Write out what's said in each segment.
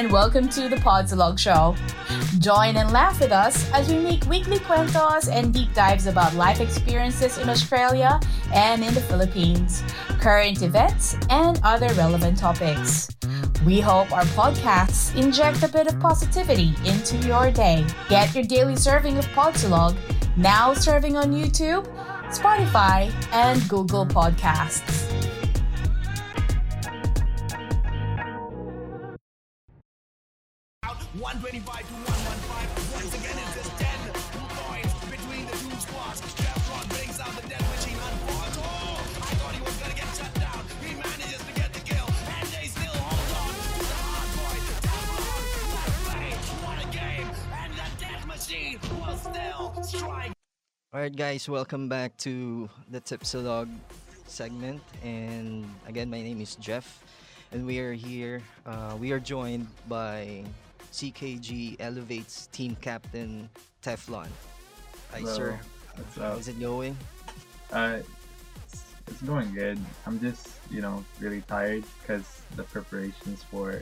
and welcome to the Podsilog Show. Join and laugh with us as we make weekly cuentos and deep dives about life experiences in Australia and in the Philippines, current events, and other relevant topics. We hope our podcasts inject a bit of positivity into your day. Get your daily serving of Podsilog, now serving on YouTube, Spotify, and Google Podcasts. One twenty-five to one one five. Once again, it's just ten points between the two squads. Chevron brings out the machine. Oh, I thought he was gonna get shut down. He manages to get the kill, and they still hold on the hard what a game, and the machine still strike. Alright guys, welcome back to the Tipsilog segment and again my name is Jeff and we are here uh, we are joined by CKG Elevates team captain Teflon. Hi Hello. sir, What's up? is it going? Uh, it's, it's going good. I'm just, you know, really tired because the preparations for,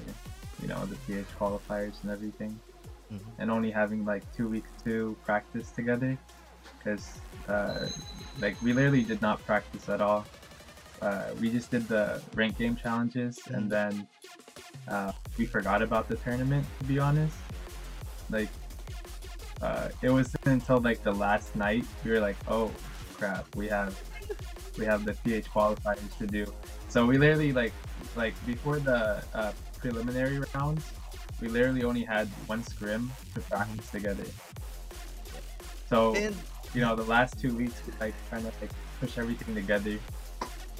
you know, the PH qualifiers and everything, Mhm. and only having like two weeks to practice together, because, uh, like, we literally did not practice at all. Uh, we just did the rank game challenges, and then uh, we forgot about the tournament. To be honest, like, uh, it wasn't until like the last night we were like, oh crap, we have we have the PH qualifiers to do. So we literally like like before the uh, preliminary rounds, we literally only had one scrim to practice together. So you know the last two weeks we like trying to like push everything together.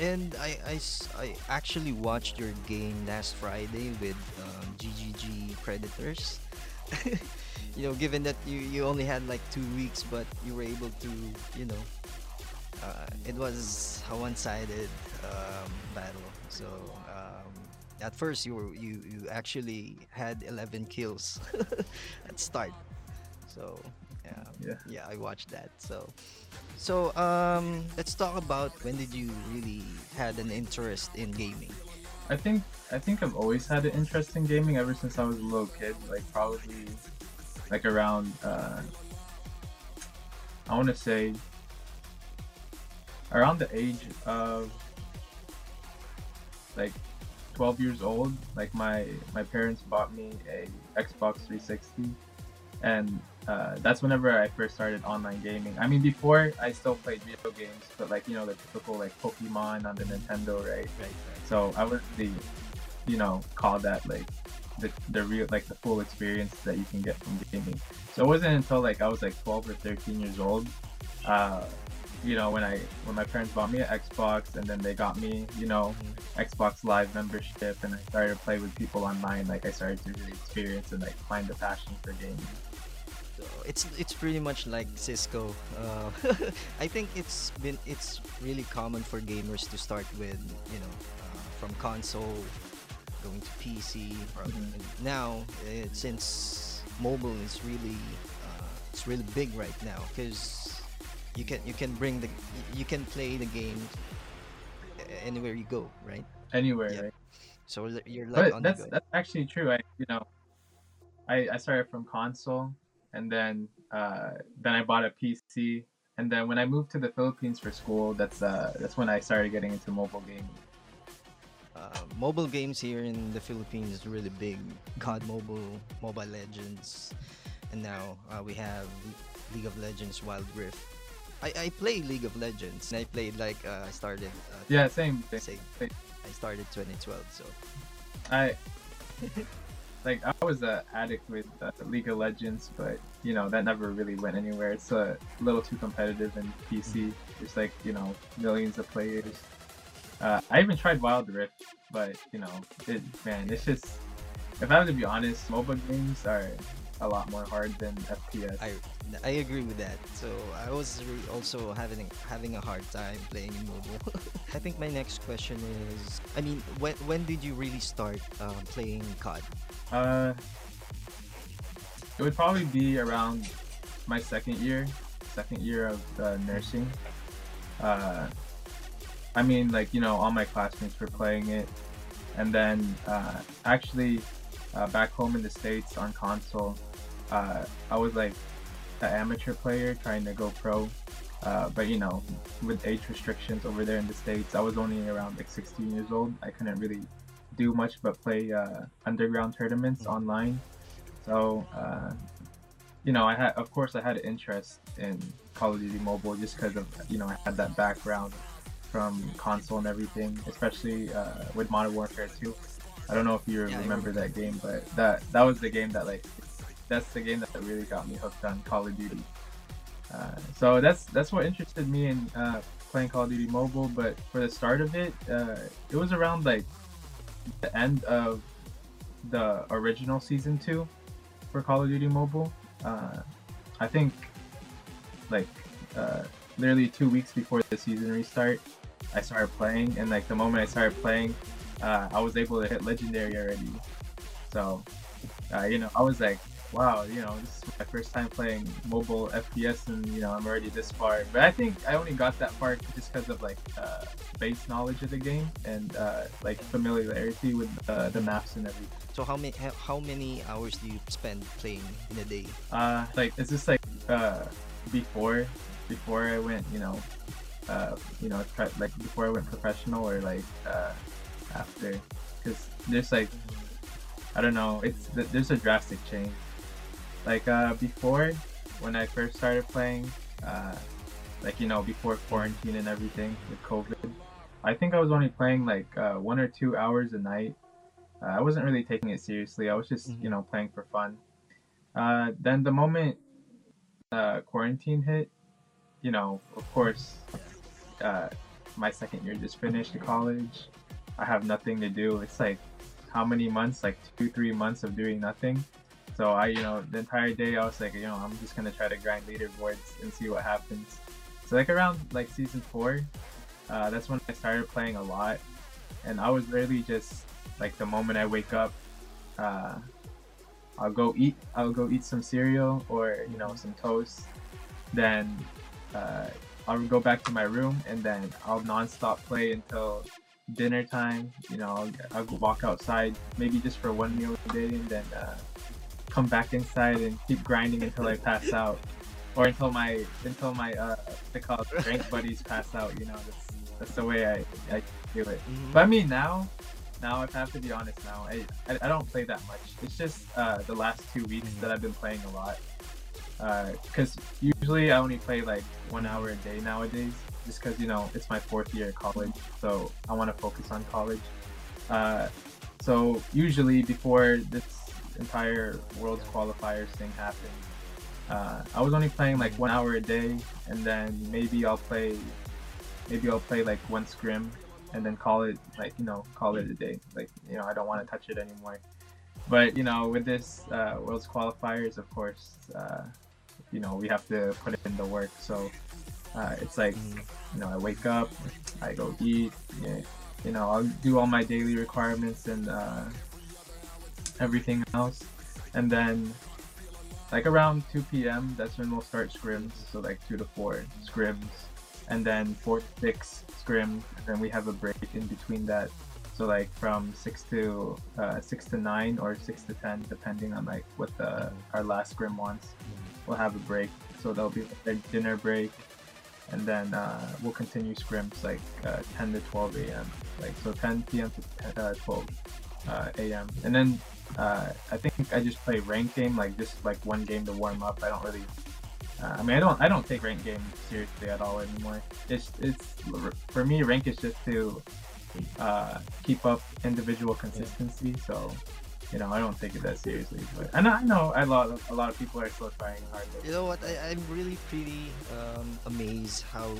And I, I, I actually watched your game last Friday with um, GGG Predators. you know, given that you, you only had like two weeks, but you were able to, you know, uh, it was a one-sided um, battle. So um, at first you were you, you actually had 11 kills at start. So yeah, Yeah. yeah, I watched that. So so um, let's talk about when did you really had an interest in gaming? I think I think I've always had an interest in gaming ever since I was a little kid. Like probably like around uh, I want to say around the age of like 12 years old. Like my my parents bought me a Xbox 360, and uh, that's whenever I first started online gaming. I mean, before I still played video games, but like you know the typical like Pokemon on the Nintendo, right? Right, right. So I would really, you know, call that like the, the real like the full experience that you can get from gaming. So it wasn't until like I was like 12 or 13 years old, uh, you know, when I when my parents bought me an Xbox and then they got me, you know, Xbox Live membership and I started to play with people online. Like I started to really experience and like find the passion for gaming. It's it's pretty much like Cisco. Uh, I think it's been it's really common for gamers to start with you know uh, from console going to PC. Or, Mhm. Now uh, since mobile is really uh, it's really big right now because you can you can bring the you can play the game anywhere you go, right? Anywhere, Yeah. right? So you're like but on that's the go. that's actually true. I you know, I I started from console, and then uh, then I bought a PC, and then when I moved to the Philippines for school, that's uh that's when I started getting into mobile gaming. uh, mobile games here in the Philippines is really big. COD Mobile, Mobile Legends, and now uh, we have League of Legends Wild Rift. I, I play League of Legends. And I played like uh, I started. Uh, Yeah, same thing. Same. Same. I started 2012. So I like I was an addict with uh, League of Legends, but you know that never really went anywhere. It's a little too competitive in PC. There's like you know millions of players. Uh, I even tried Wild Rift, but you know, it man, it's just if I have to be honest, mobile games are a lot more hard than FPS. I I agree with that. So I was re- also having having a hard time playing in mobile. I think my next question is, I mean, when when did you really start um, playing COD? Uh, it would probably be around my second year, second year of uh, nursing. Uh, I mean, like you know, all my classmates were playing it, and then uh, actually, Uh, back home in the states on console, uh, I was like an amateur player trying to go pro. Uh, but you know, with age restrictions over there in the states, I was only around like 16 years old. I couldn't really do much but play uh, underground tournaments online. So, uh, you know, I had, of course, I had an interest in Call of Duty Mobile just because of, you know, I had that background from console and everything, especially uh, with Modern Warfare 2. I don't know if you remember that game, but that that was the game that like, that's the game that really got me hooked on Call of Duty. Uh, so that's that's what interested me in uh, playing Call of Duty Mobile. But for the start of it, uh, it was around like the end of the original season two for Call of Duty Mobile. Uh, I think like uh, literally two weeks before the season restart, I started playing, and like the moment I started playing, uh, I was able to hit legendary already. So, you know, I was like, wow, you know, this is my first time playing mobile FPS, and you know, I'm already this far. But I think I only got that far just because of like uh, base knowledge of the game and uh, like familiarity with uh, the maps and everything. So how many how many hours do you spend playing in a day? Uh, like it's just like uh, before before I went, you know, uh, you know, try, like before I went professional or like uh, after, because there's like I don't know, it's there's a drastic change. Like uh, before, when I first started playing, uh, like you know, before quarantine and everything with COVID, I think I was only playing like uh, one or two hours a night. Uh, I wasn't really taking it seriously. I was just Mhm. you know playing for fun. Uh, then the moment uh, quarantine hit, you know, of course, uh, my second year just finished college. I have nothing to do. It's like how many months? Like two, three months of doing nothing. So I, you know, the entire day I was like, you know, I'm just gonna try to grind leaderboards and see what happens. So like around like season four, uh, that's when I started playing a lot, and I was really just like the moment I wake up, uh, I'll go eat. I'll go eat some cereal or you know some toast. Then uh, I'll go back to my room and then I'll nonstop play until dinner time. You know, I'll, I'll walk outside maybe just for one meal a day and then uh, come back inside and keep grinding until I pass out or until my until my uh, they call it rank buddies pass out. You know, that's that's the way I I do it. Mhm. But I mean now, now if I have to be honest now, I I, I don't play that much. It's just uh, the last two weeks that I've been playing a lot. Because usually I only play like one hour a day nowadays, just because you know it's my fourth year of college, so I want to focus on college. Uh, so usually before this entire Worlds qualifiers thing happened, uh, I was only playing like one hour a day, and then maybe I'll play, maybe I'll play like one scrim, and then call it like you know call it a day. Like you know I don't want to touch it anymore. But you know with this uh, Worlds qualifiers, of course, uh, you know we have to put in the work. So uh, it's like Mhm. you know I wake up, I go eat, yeah, you know I'll do all my daily requirements and uh, everything else, and then like around 2 p.m. that's when we'll start scrims. So like two to four scrims, and then four to six scrims, and then we have a break in between that. So like from six to uh, six to nine or six to ten, depending on like what the our last scrim wants. We'll have a break. So there'll be a dinner break, and then uh, we'll continue scrims like uh, 10 to 12 a.m. Like so 10 p.m. to 10, uh, 12 uh, a.m. And then uh, I think I just play rank game, like just like one game to warm up. I don't really. Uh, I mean, I don't. I don't take rank game seriously at all anymore. It's it's for me. Rank is just to uh, keep up individual consistency. So, you know, I don't take it that seriously. But and I know a lot of, a lot of people are still trying hard. You know what? I, I'm really pretty um, amazed how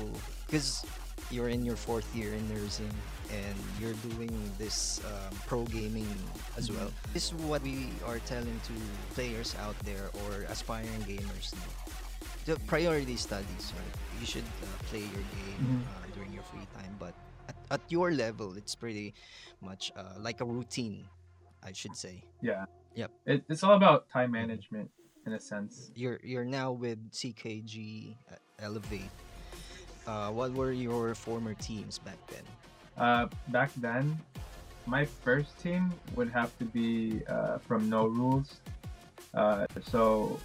because you're in your fourth year in nursing and you're doing this um, pro gaming as well. This is what we are telling to players out there or aspiring gamers. No? The priority studies, right? You should uh, play your game Mhm. uh, during your free time, but at, at your level, it's pretty much uh, like a routine, I should say. Yeah. Yep. It, it's all about time management in a sense. you're you're now with CKG uh, Elevate. Uh, what were your former teams back then? Uh, back then, my first team would have to be uh, from No Rules. Uh, so,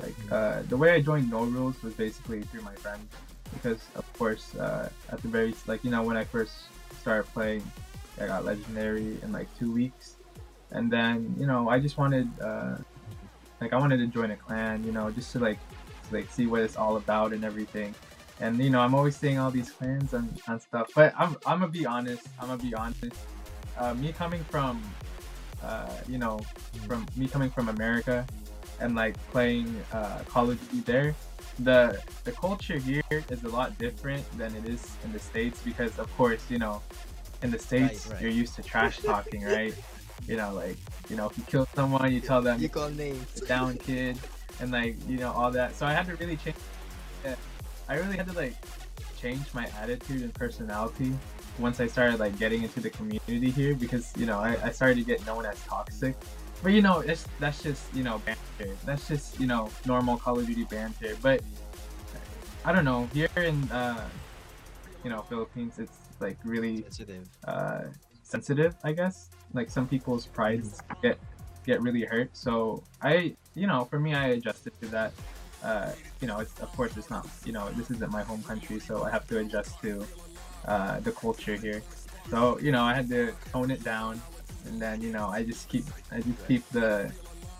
like uh, the way I joined No Rules was basically through my friends, because of course uh, at the very like you know when I first started playing, I got legendary in like two weeks, and then you know I just wanted uh, like I wanted to join a clan, you know, just to like to, like see what it's all about and everything. And you know, I'm always seeing all these clans and, and stuff. But I'm I'm gonna be honest. I'm gonna be honest. Uh, me coming from, uh, you know, from me coming from America, and like playing uh, Call of Duty there, the the culture here is a lot different than it is in the states because of course you know, in the states right. you're used to trash talking, right? You know, like you know, if you kill someone, you tell them You call names. down kid and like you know all that so i had to really change i really had to like change my attitude and personality once i started like getting into the community here because you know i, I started to get known as toxic but you know it's, that's just you know banter that's just you know normal call of duty banter but i don't know here in uh you know philippines it's like really Sensitive. uh, sensitive, I guess. Like some people's prides get get really hurt. So I, you know, for me, I adjusted to that. Uh, you know, it's of course it's not. You know, this isn't my home country, so I have to adjust to uh, the culture here. So you know, I had to tone it down, and then you know, I just keep I just keep the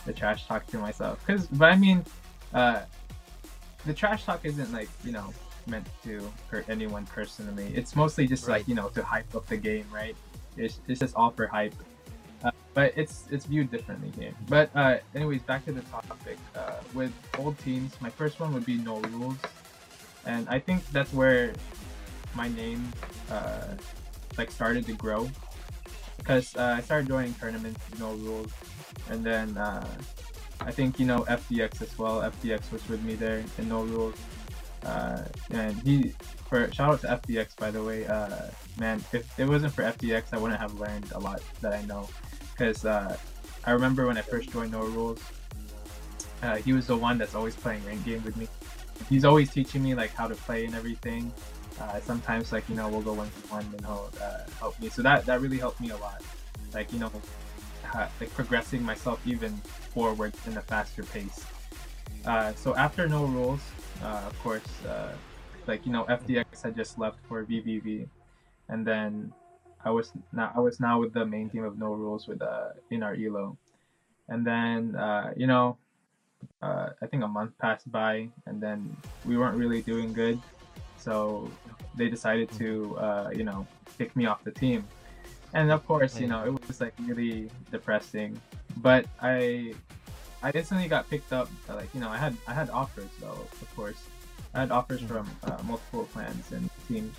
the trash talk to myself. Cause, but I mean, uh, the trash talk isn't like you know meant to hurt anyone personally. It's mostly just like you know to hype up the game, right? It's, it's just all for hype. Uh, but it's it's viewed differently here. But uh, anyways, back to the topic. Uh, with old teams, my first one would be No Rules, and I think that's where my name uh, like started to grow because uh, I started joining tournaments, No Rules, and then I think you know FDX as well. FDX was with me there in No Rules, uh, and he for shout out to FDX by the way. Uh, man, if it wasn't for FDX, I wouldn't have learned a lot that I know. Because uh, I remember when I first joined No Rules, uh, he was the one that's always playing rank game with me. He's always teaching me like how to play and everything. Uh, sometimes like you know we'll go one to one and he'll uh, help me. So that that really helped me a lot. Like you know, like progressing myself even forward in a faster pace. Uh, so after No Rules, uh, of course, uh, like you know FDX had just left for VVV, and then I was now I was now with the main team of No Rules with uh in our elo, and then uh, you know uh, I think a month passed by, and then we weren't really doing good, so they decided to uh, you know kick me off the team, and of course you know it was like really depressing, but I I instantly got picked up. Like you know I had I had offers though of course. I had offers from uh, multiple clans and teams.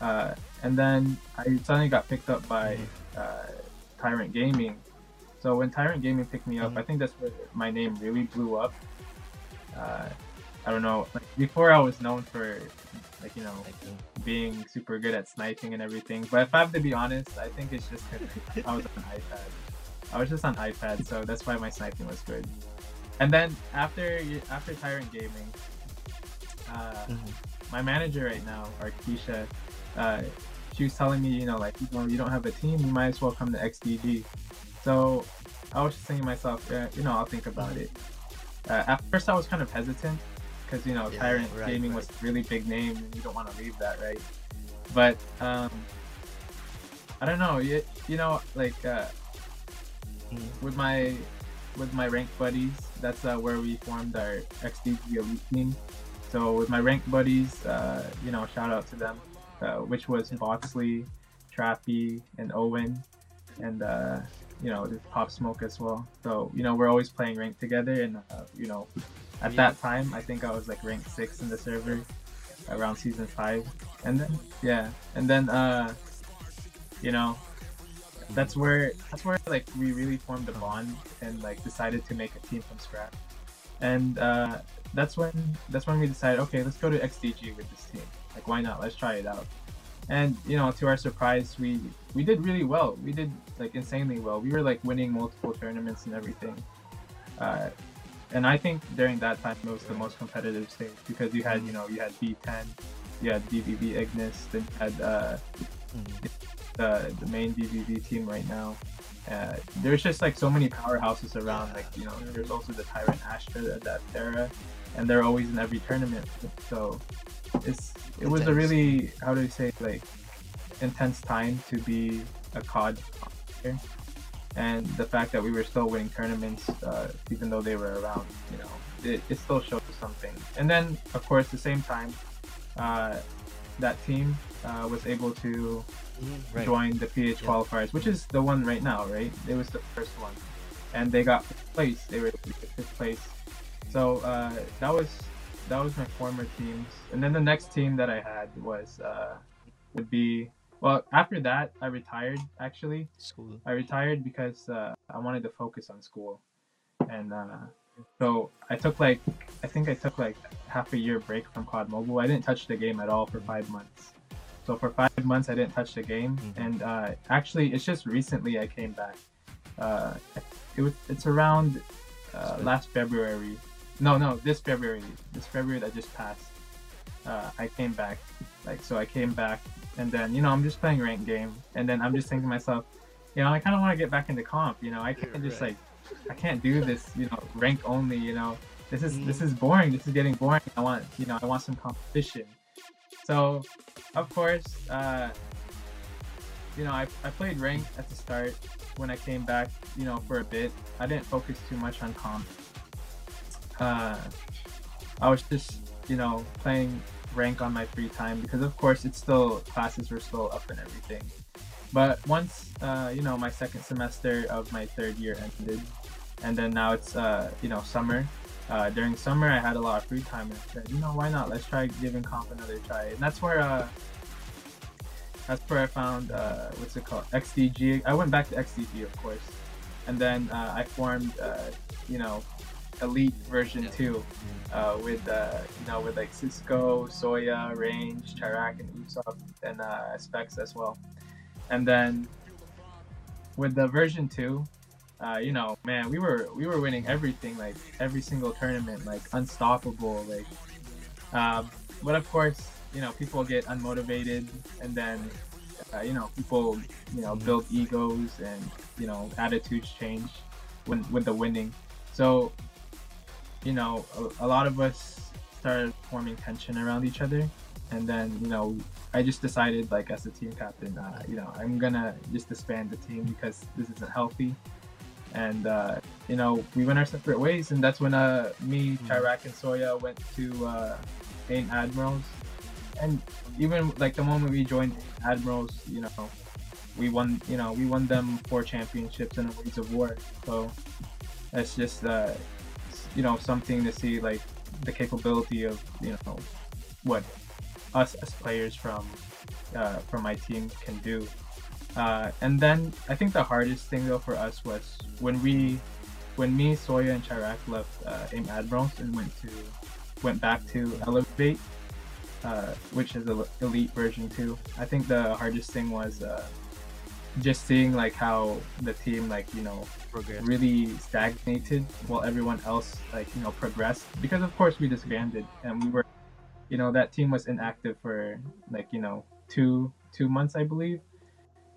Uh, and then I suddenly got picked up by uh, Tyrant Gaming. So when Tyrant Gaming picked me up, I think that's where my name really blew up. Uh, I don't know. Like before, I was known for like you know being super good at sniping and everything. But if I have to be honest, I think it's just I was on iPad. I was just on iPad, so that's why my sniping was good. And then after after Tyrant Gaming, uh, my manager right now, Arkisha, uh, she was telling me, you know, like, you know, you don't have a team, you might as well come to XDG. So I was just thinking to myself, yeah, you know, I'll think about it. Uh, at first, I was kind of hesitant because, you know, Yeah, Tyrant right, Gaming right. was a really big name and you don't want to leave that, right? But, um, I don't know, you, you know, like, uh, with my with my rank buddies, that's uh, where we formed our XDG elite team. So with my rank buddies, uh, you know, shout out to them, uh, which was Boxley, Trappy, and Owen, and uh, you know, Pop Smoke as well. So you know, we're always playing ranked together, and uh, you know, at that time, I think I was like ranked six in the server around season five, and then yeah, and then uh, you know, that's where that's where like we really formed a bond and like decided to make a team from scratch. And uh, that's when that's when we decided okay let's go to xdg with this team. Like why not? Let's try it out. And you know to our surprise we we did really well. We did like insanely well. We were like winning multiple tournaments and everything. Uh, and i think during that time it was the most competitive stage because you had you know you had b10 you had ignis then you had uh, the the main DVV team right now. Uh, there's just like so many powerhouses around. Like you know, there's also the Tyrant Astra, the Adaptera, and they're always in every tournament. So it's it was a really how do you say like intense time to be a COD player. And the fact that we were still winning tournaments, uh, even though they were around, you know, it, it still shows something. And then, of course, at the same time, uh, that team uh, was able to right. join the PH Yeah. qualifiers, which is the one right now, right? It was the first one, and they got fifth place. They were fifth place. So uh, that was that was my former teams, and then the next team that I had was uh, would be well. After that, I retired. Actually, School. I retired because uh, I wanted to focus on school, and uh, so I took like I think I took like half a year break from COD Mobile. I didn't touch the game at all for five months. So for five months I didn't touch the game, Mhm. and uh, actually it's just recently I came back. Uh, it was it's around uh, last February. No, no, this February. This February that just passed. Uh, I came back. Like so, I came back, and then you know I'm just playing ranked game, and then I'm just thinking to myself, you know, I kind of want to get back into comp. You know, I can't just Right. like, I can't do this. You know, rank only. You know, this is this Mm. is boring. This is getting boring. I want you know I want some competition. So, of course, uh, you know I, I played rank at the start when I came back. You know for a bit. I didn't focus too much on comp. Uh, I was just you know playing rank on my free time because of course it's still classes were still up and everything. But once uh, you know my second semester of my third year ended, and then now it's uh, you know summer. Uh, during summer, I had a lot of free time, and I said, you know, why not? Let's try giving comp another try. And that's where uh, that's where I found uh, what's it called XDG. I went back to XDG, of course, and then uh, I formed uh, you know Elite version two uh, with uh, you know with like Cisco, Soya, Range, Chirac, and Usopp, and uh, Specs as well. And then with the version two, uh, you know, man, we were we were winning everything, like every single tournament, like unstoppable, like. Um, but of course, you know, people get unmotivated, and then, uh, you know, people, you know, Mhm. build egos, and you know, attitudes change when with the winning. So, you know, a, a lot of us started forming tension around each other, and then, you know, I just decided, like, as the team captain, uh, you know, I'm gonna just disband the team because this isn't healthy. And uh, you know, we went our separate ways, and that's when uh, me, Mhm. Chirac, and Soya went to uh, Admirals. And even like the moment we joined Admirals, you know, we won. You know, we won them four championships in a Ways of War. So that's just uh, you know something to see, like the capability of you know what us as players from uh, from my team can do. Uh, and then I think the hardest thing though for us was when we, when me, Soya, and Chirac left uh, AIM Admirals and went to, went back to Elevate, uh, which is the elite version two. I think the hardest thing was uh, just seeing like how the team like you know really stagnated while everyone else like you know progressed. Because of course we disbanded and we were you know that team was inactive for like you know two two months i believe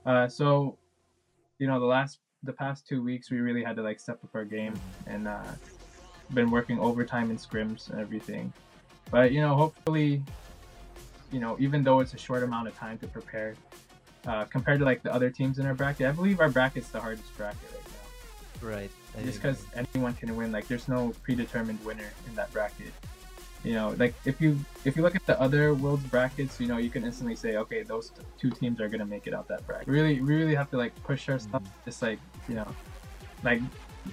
uh so you know the last the past two weeks we really had to like step up our game and uh been working overtime in scrims and everything. But you know hopefully you know even though it's a short amount of time to prepare uh, compared to like the other teams in our bracket i believe our bracket's the hardest bracket right now. Right. I just because anyone can win like there's no predetermined winner in that bracket you know like if you if you look at the other world's brackets you know you can instantly say okay those t- two teams are gonna make it out that bracket. Really we really have to like push ourselves just like you know like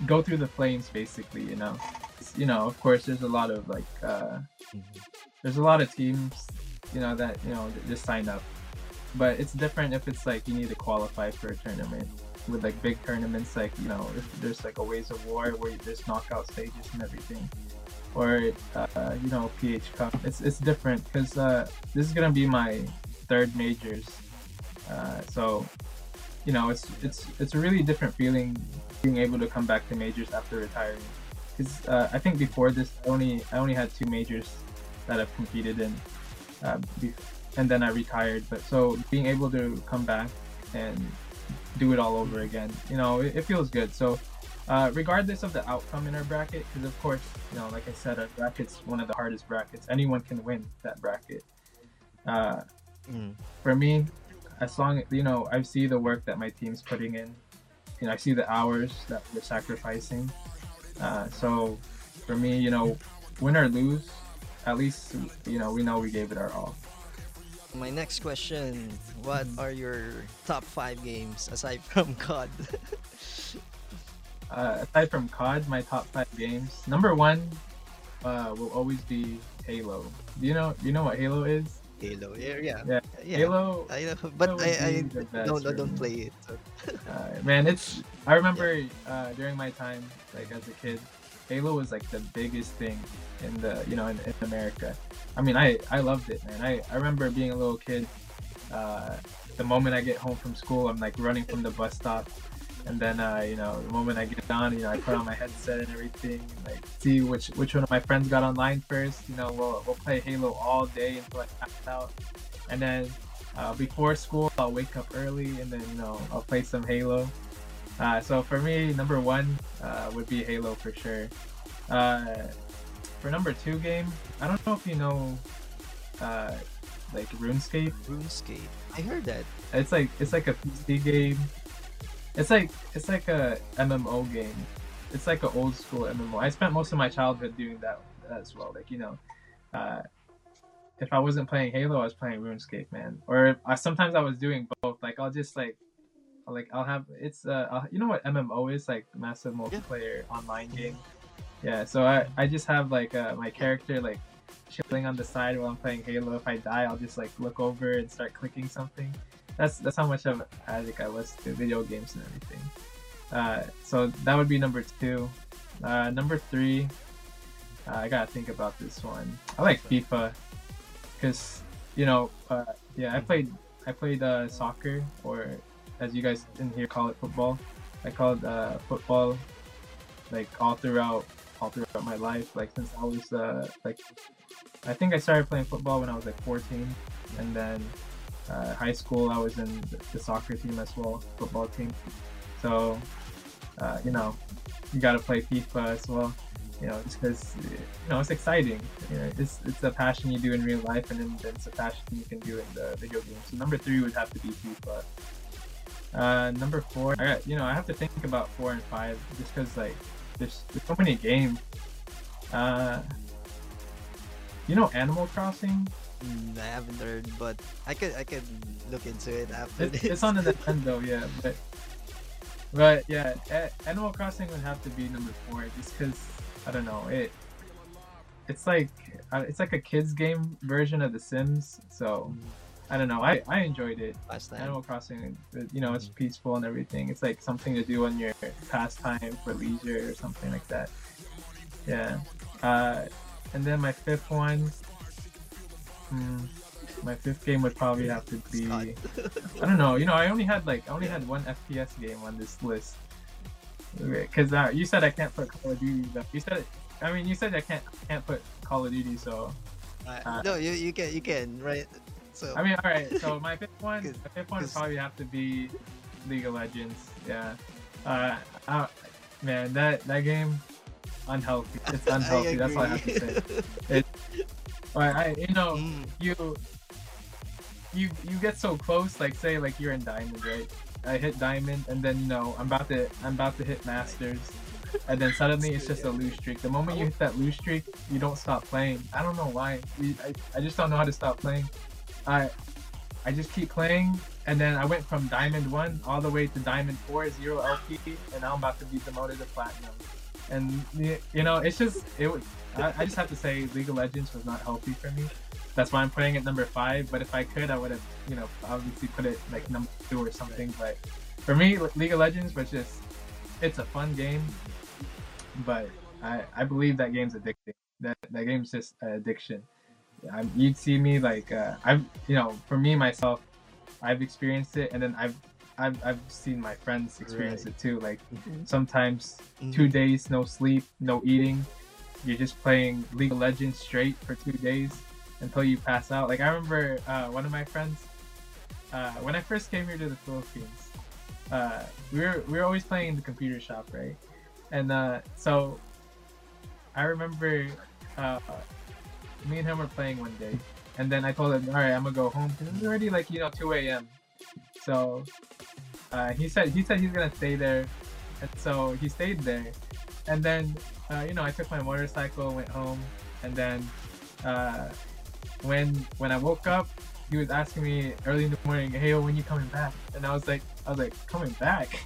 go through the flames basically you know. You know of course there's a lot of like uh Mhm. there's a lot of teams you know that you know just sign up. But it's different if it's like you need to qualify for a tournament. With like big tournaments like you know if there's like a ways of war where there's knockout stages and everything or uh, you know ph cup it's it's different because uh, this is gonna be my third majors uh, so you know it's it's it's a really different feeling being able to come back to majors after retiring because uh, i think before this i only i only had two majors that i've competed in uh, and then i retired but so being able to come back and do it all over again. You know, it, it feels good. So, uh, regardless of the outcome in our bracket, because of course, you know, like I said, our bracket's one of the hardest brackets. Anyone can win that bracket. Uh, Mm. for me, as long you know, I see the work that my team's putting in. You know, I see the hours that we're sacrificing. Uh, so, for me, you know, win or lose, at least you know we know we gave it our all. My next question: What are your top five games aside from COD? Uh, aside from COD, my top five games. Number one uh, will always be Halo. Do you know? You know what Halo is? Halo. Yeah, yeah. Yeah. yeah. Halo. I know, but would I, I the best don't for don't me. play it. So. Uh, man, it's. I remember uh, during my time, like as a kid, Halo was like the biggest thing in the you know in, in America. I mean, I I loved it, man. I I remember being a little kid. Uh, the moment I get home from school, I'm like running from the bus stop, and then uh, you know the moment I get on, you know I put on my headset and everything, and like see which which one of my friends got online first. You know, we'll we'll play Halo all day until I pass out, and then uh, before school, I'll wake up early and then you know I'll play some Halo. Uh, so for me, number one uh, would be Halo for sure. Uh, for number two game, I don't know if you know, uh, like RuneScape. RuneScape. I heard that. It's like it's like a PC game. It's like it's like a MMO game. It's like an old school MMO. I spent most of my childhood doing that as well. Like you know, uh, if I wasn't playing Halo, I was playing RuneScape, man. Or I, sometimes I was doing both. Like I'll just like, like I'll have it's uh I'll, you know what MMO is like massive multiplayer online game. Yeah, so I I just have like uh, my character like chilling on the side while I'm playing Halo. If I die, I'll just like look over and start clicking something. That's that's how much of an addict I was to video games and everything. Uh, so that would be number two. Uh, number three, uh, I gotta think about this one. I like FIFA because you know, uh, yeah, I played I played uh, soccer or as you guys in here call it football. I called uh, football like all throughout all throughout my life. Like since I was uh, like I think I started playing football when I was like 14, and then uh, high school I was in the, soccer team as well, football team. So uh, you know, you gotta play FIFA as well. You know, just because you know it's exciting. You know, it's it's a passion you do in real life, and then it's a passion you can do in the video game. So number three would have to be FIFA. Uh, number four, I got you know I have to think about four and five just because like there's, there's so many games. Uh, you know Animal Crossing? Mm, I haven't heard, but I could I could look into it after It's, this. it's on the Nintendo, yeah, but but yeah, A- Animal Crossing would have to be number four just because I don't know it. It's like uh, it's like a kids game version of The Sims, so I don't know. I I enjoyed it. Animal Crossing, you know, it's peaceful and everything. It's like something to do on your pastime for leisure or something like that. Yeah. Uh, and then my fifth one, hmm, my fifth game would probably have to be. I don't know. You know, I only had like I only had one FPS game on this list. Because uh, you said I can't put Call of Duty. But you said, I mean, you said I can't can't put Call of Duty. So Uh, no, you you can you can right. So I mean, all right. So my fifth one, my fifth one would probably have to be League of Legends. Yeah. Uh, uh, man, that that game, unhealthy. It's unhealthy. That's all I have to say. say. Right, I, you know, Mm, you you you get so close. Like say, like you're in Diamond, right? I hit Diamond, and then you know I'm about to I'm about to hit Masters, and then suddenly it's just a lose streak. The moment you hit that lose streak, you don't stop playing. I don't know why. I, I just don't know how to stop playing. I I just keep playing, and then I went from Diamond One all the way to Diamond Four, zero LP, and now I'm about to be demoted to Platinum. And you know, it's just it. Was, I, I just have to say, League of Legends was not healthy for me. That's why I'm putting it number five. But if I could, I would have, you know, obviously put it like number two or something. But for me, League of Legends was just, it's a fun game. But I, I believe that game's addicting. That that game's just addiction. I you'd see me like uh, I've, you know, for me myself, I've experienced it, and then I've, I've, I've seen my friends experience Right. it too. Like mhm, sometimes mhm. two days no sleep no eating you're just playing league of legends straight for two days until you pass out like i remember uh, one of my friends uh, when I first came here to the Philippines, uh, we were we were always playing in the computer shop, right? And uh, so I remember uh, me and him were playing one day, and then I told him, "All right, I'm gonna go home because it's already like you know 2 a.m." So uh, he said he said he's gonna stay there, and so he stayed there. And then uh, you know I took my motorcycle, went home, and then uh, when when I woke up, he was asking me early in the morning, "Hey, when you coming back?" And I was like, I was like, "Coming back."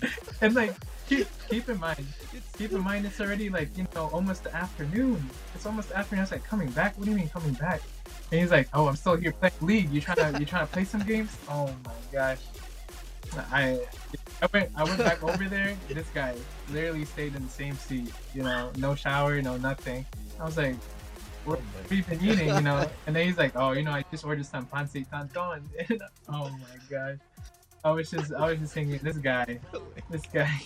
and like keep keep in mind, keep in mind it's already like you know almost the afternoon. It's almost afternoon. I was like, "Coming back? What do you mean coming back?" And he's like, "Oh, I'm still here playing League. You trying to you trying to play some games?" Oh my gosh. I I went I went back over there. This guy literally stayed in the same seat. You know, no shower, no nothing. I was like, "What oh have you been eating?" You know, and then he's like, "Oh, you know, I just ordered some pancit canton." And, oh my gosh. I was just I was just thinking, this guy, this guy.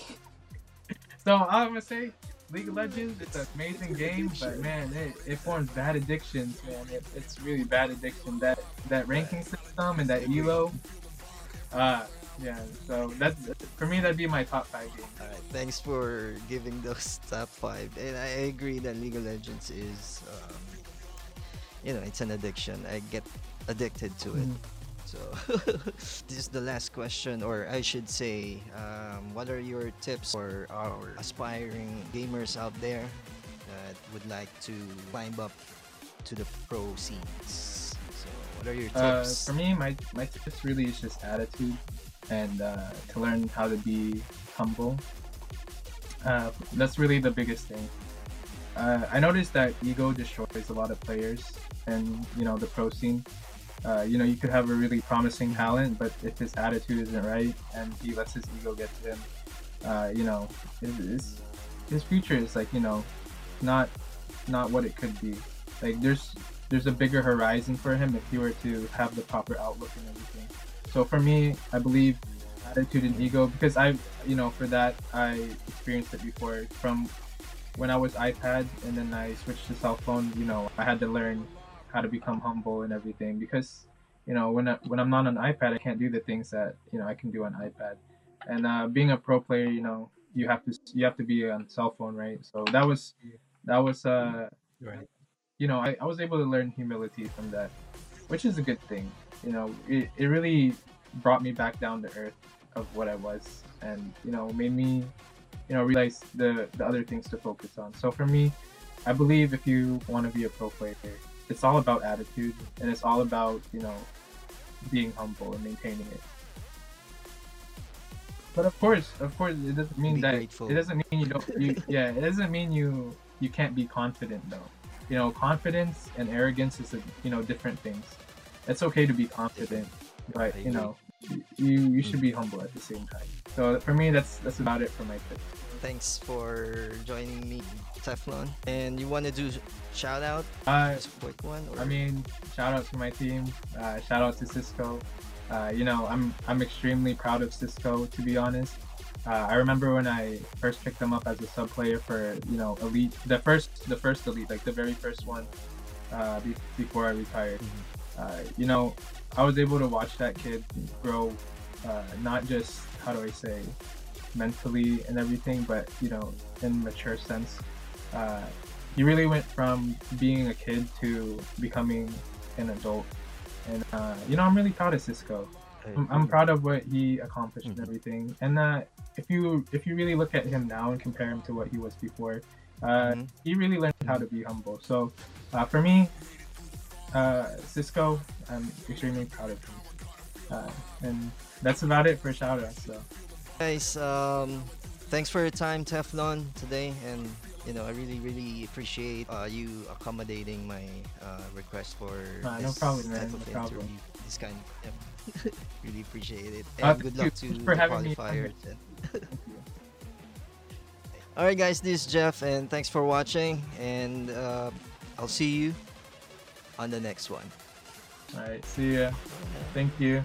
So I'm gonna say, League of Legends, it's an amazing game, but man, it, it forms bad addictions, man. It, it's really bad addiction. That that ranking system and that elo. Uh, yeah. So that's for me. That'd be my top five games. Alright, thanks for giving those top five. And I agree that League of Legends is, um, you know, it's an addiction. I get addicted to it. Mm. So, this is the last question, or I should say, um, what are your tips for our aspiring gamers out there that would like to climb up to the pro scenes? So, what are your Uh, tips? for me, my my tips really is just attitude and uh, to learn how to be humble. Uh, that's really the biggest thing. Uh, I noticed that ego destroys a lot of players, and you know the pro scene. Uh, you know, you could have a really promising talent, but if his attitude isn't right and he lets his ego get to him, uh, you know, his, his future is like you know, not not what it could be. Like there's there's a bigger horizon for him if he were to have the proper outlook and everything. So for me, I believe attitude and ego because I, you know, for that I experienced it before from when I was iPad and then I switched to cell phone. You know, I had to learn how to become humble and everything because you know when I, when I'm not on iPad, I can't do the things that you know I can do on iPad. And uh, being a pro player, you know, you have to you have to be on cell phone, right? So that was that was uh Right. you know, I, I was able to learn humility from that, which is a good thing. You know, it, it really brought me back down to earth of what I was and, you know, made me, you know, realize the, the other things to focus on. So for me, I believe if you want to be a pro player, it's all about attitude and it's all about, you know, being humble and maintaining it. But of course, of course, it doesn't mean that grateful. it doesn't mean you don't. You, yeah, it doesn't mean you you can't be confident though. You know, confidence and arrogance is a, you know different things. It's okay to be confident, but you know, you you should be humble at the same time. So for me, that's that's about it for my tips. Thanks for joining me, Teflon. And you want to do shout out? Uh, Just a quick one? Or? I mean, shout out to my team. Uh, shout out to Cisco. Uh, you know, I'm I'm extremely proud of Cisco to be honest. Uh, I remember when I first picked them up as a sub player for you know elite, the first the first elite, like the very first one, uh, be- before I retired. Uh, you know, I was able to watch that kid grow, uh, not just how do I say, mentally and everything, but you know, in mature sense. Uh, he really went from being a kid to becoming an adult. And uh, you know, I'm really proud of Cisco. I'm, I'm proud of what he accomplished and Mhm. everything. And uh, if you if you really look at him now and compare him to what he was before, uh, Mhm. he really learned how to be humble. So uh, for me, uh, Cisco, I'm extremely proud of him. Uh, and that's about it for shout outs. So guys um thanks for your time teflon today and you know i really really appreciate uh, you accommodating my uh, request for Ah, no this problem, man, type no of problem. interview this kind yeah. really appreciate it and Uh, good luck to for the having me. qualifiers you. all right guys this is jeff and thanks for watching and uh, i'll see you on the next one All right, see ya. Thank you.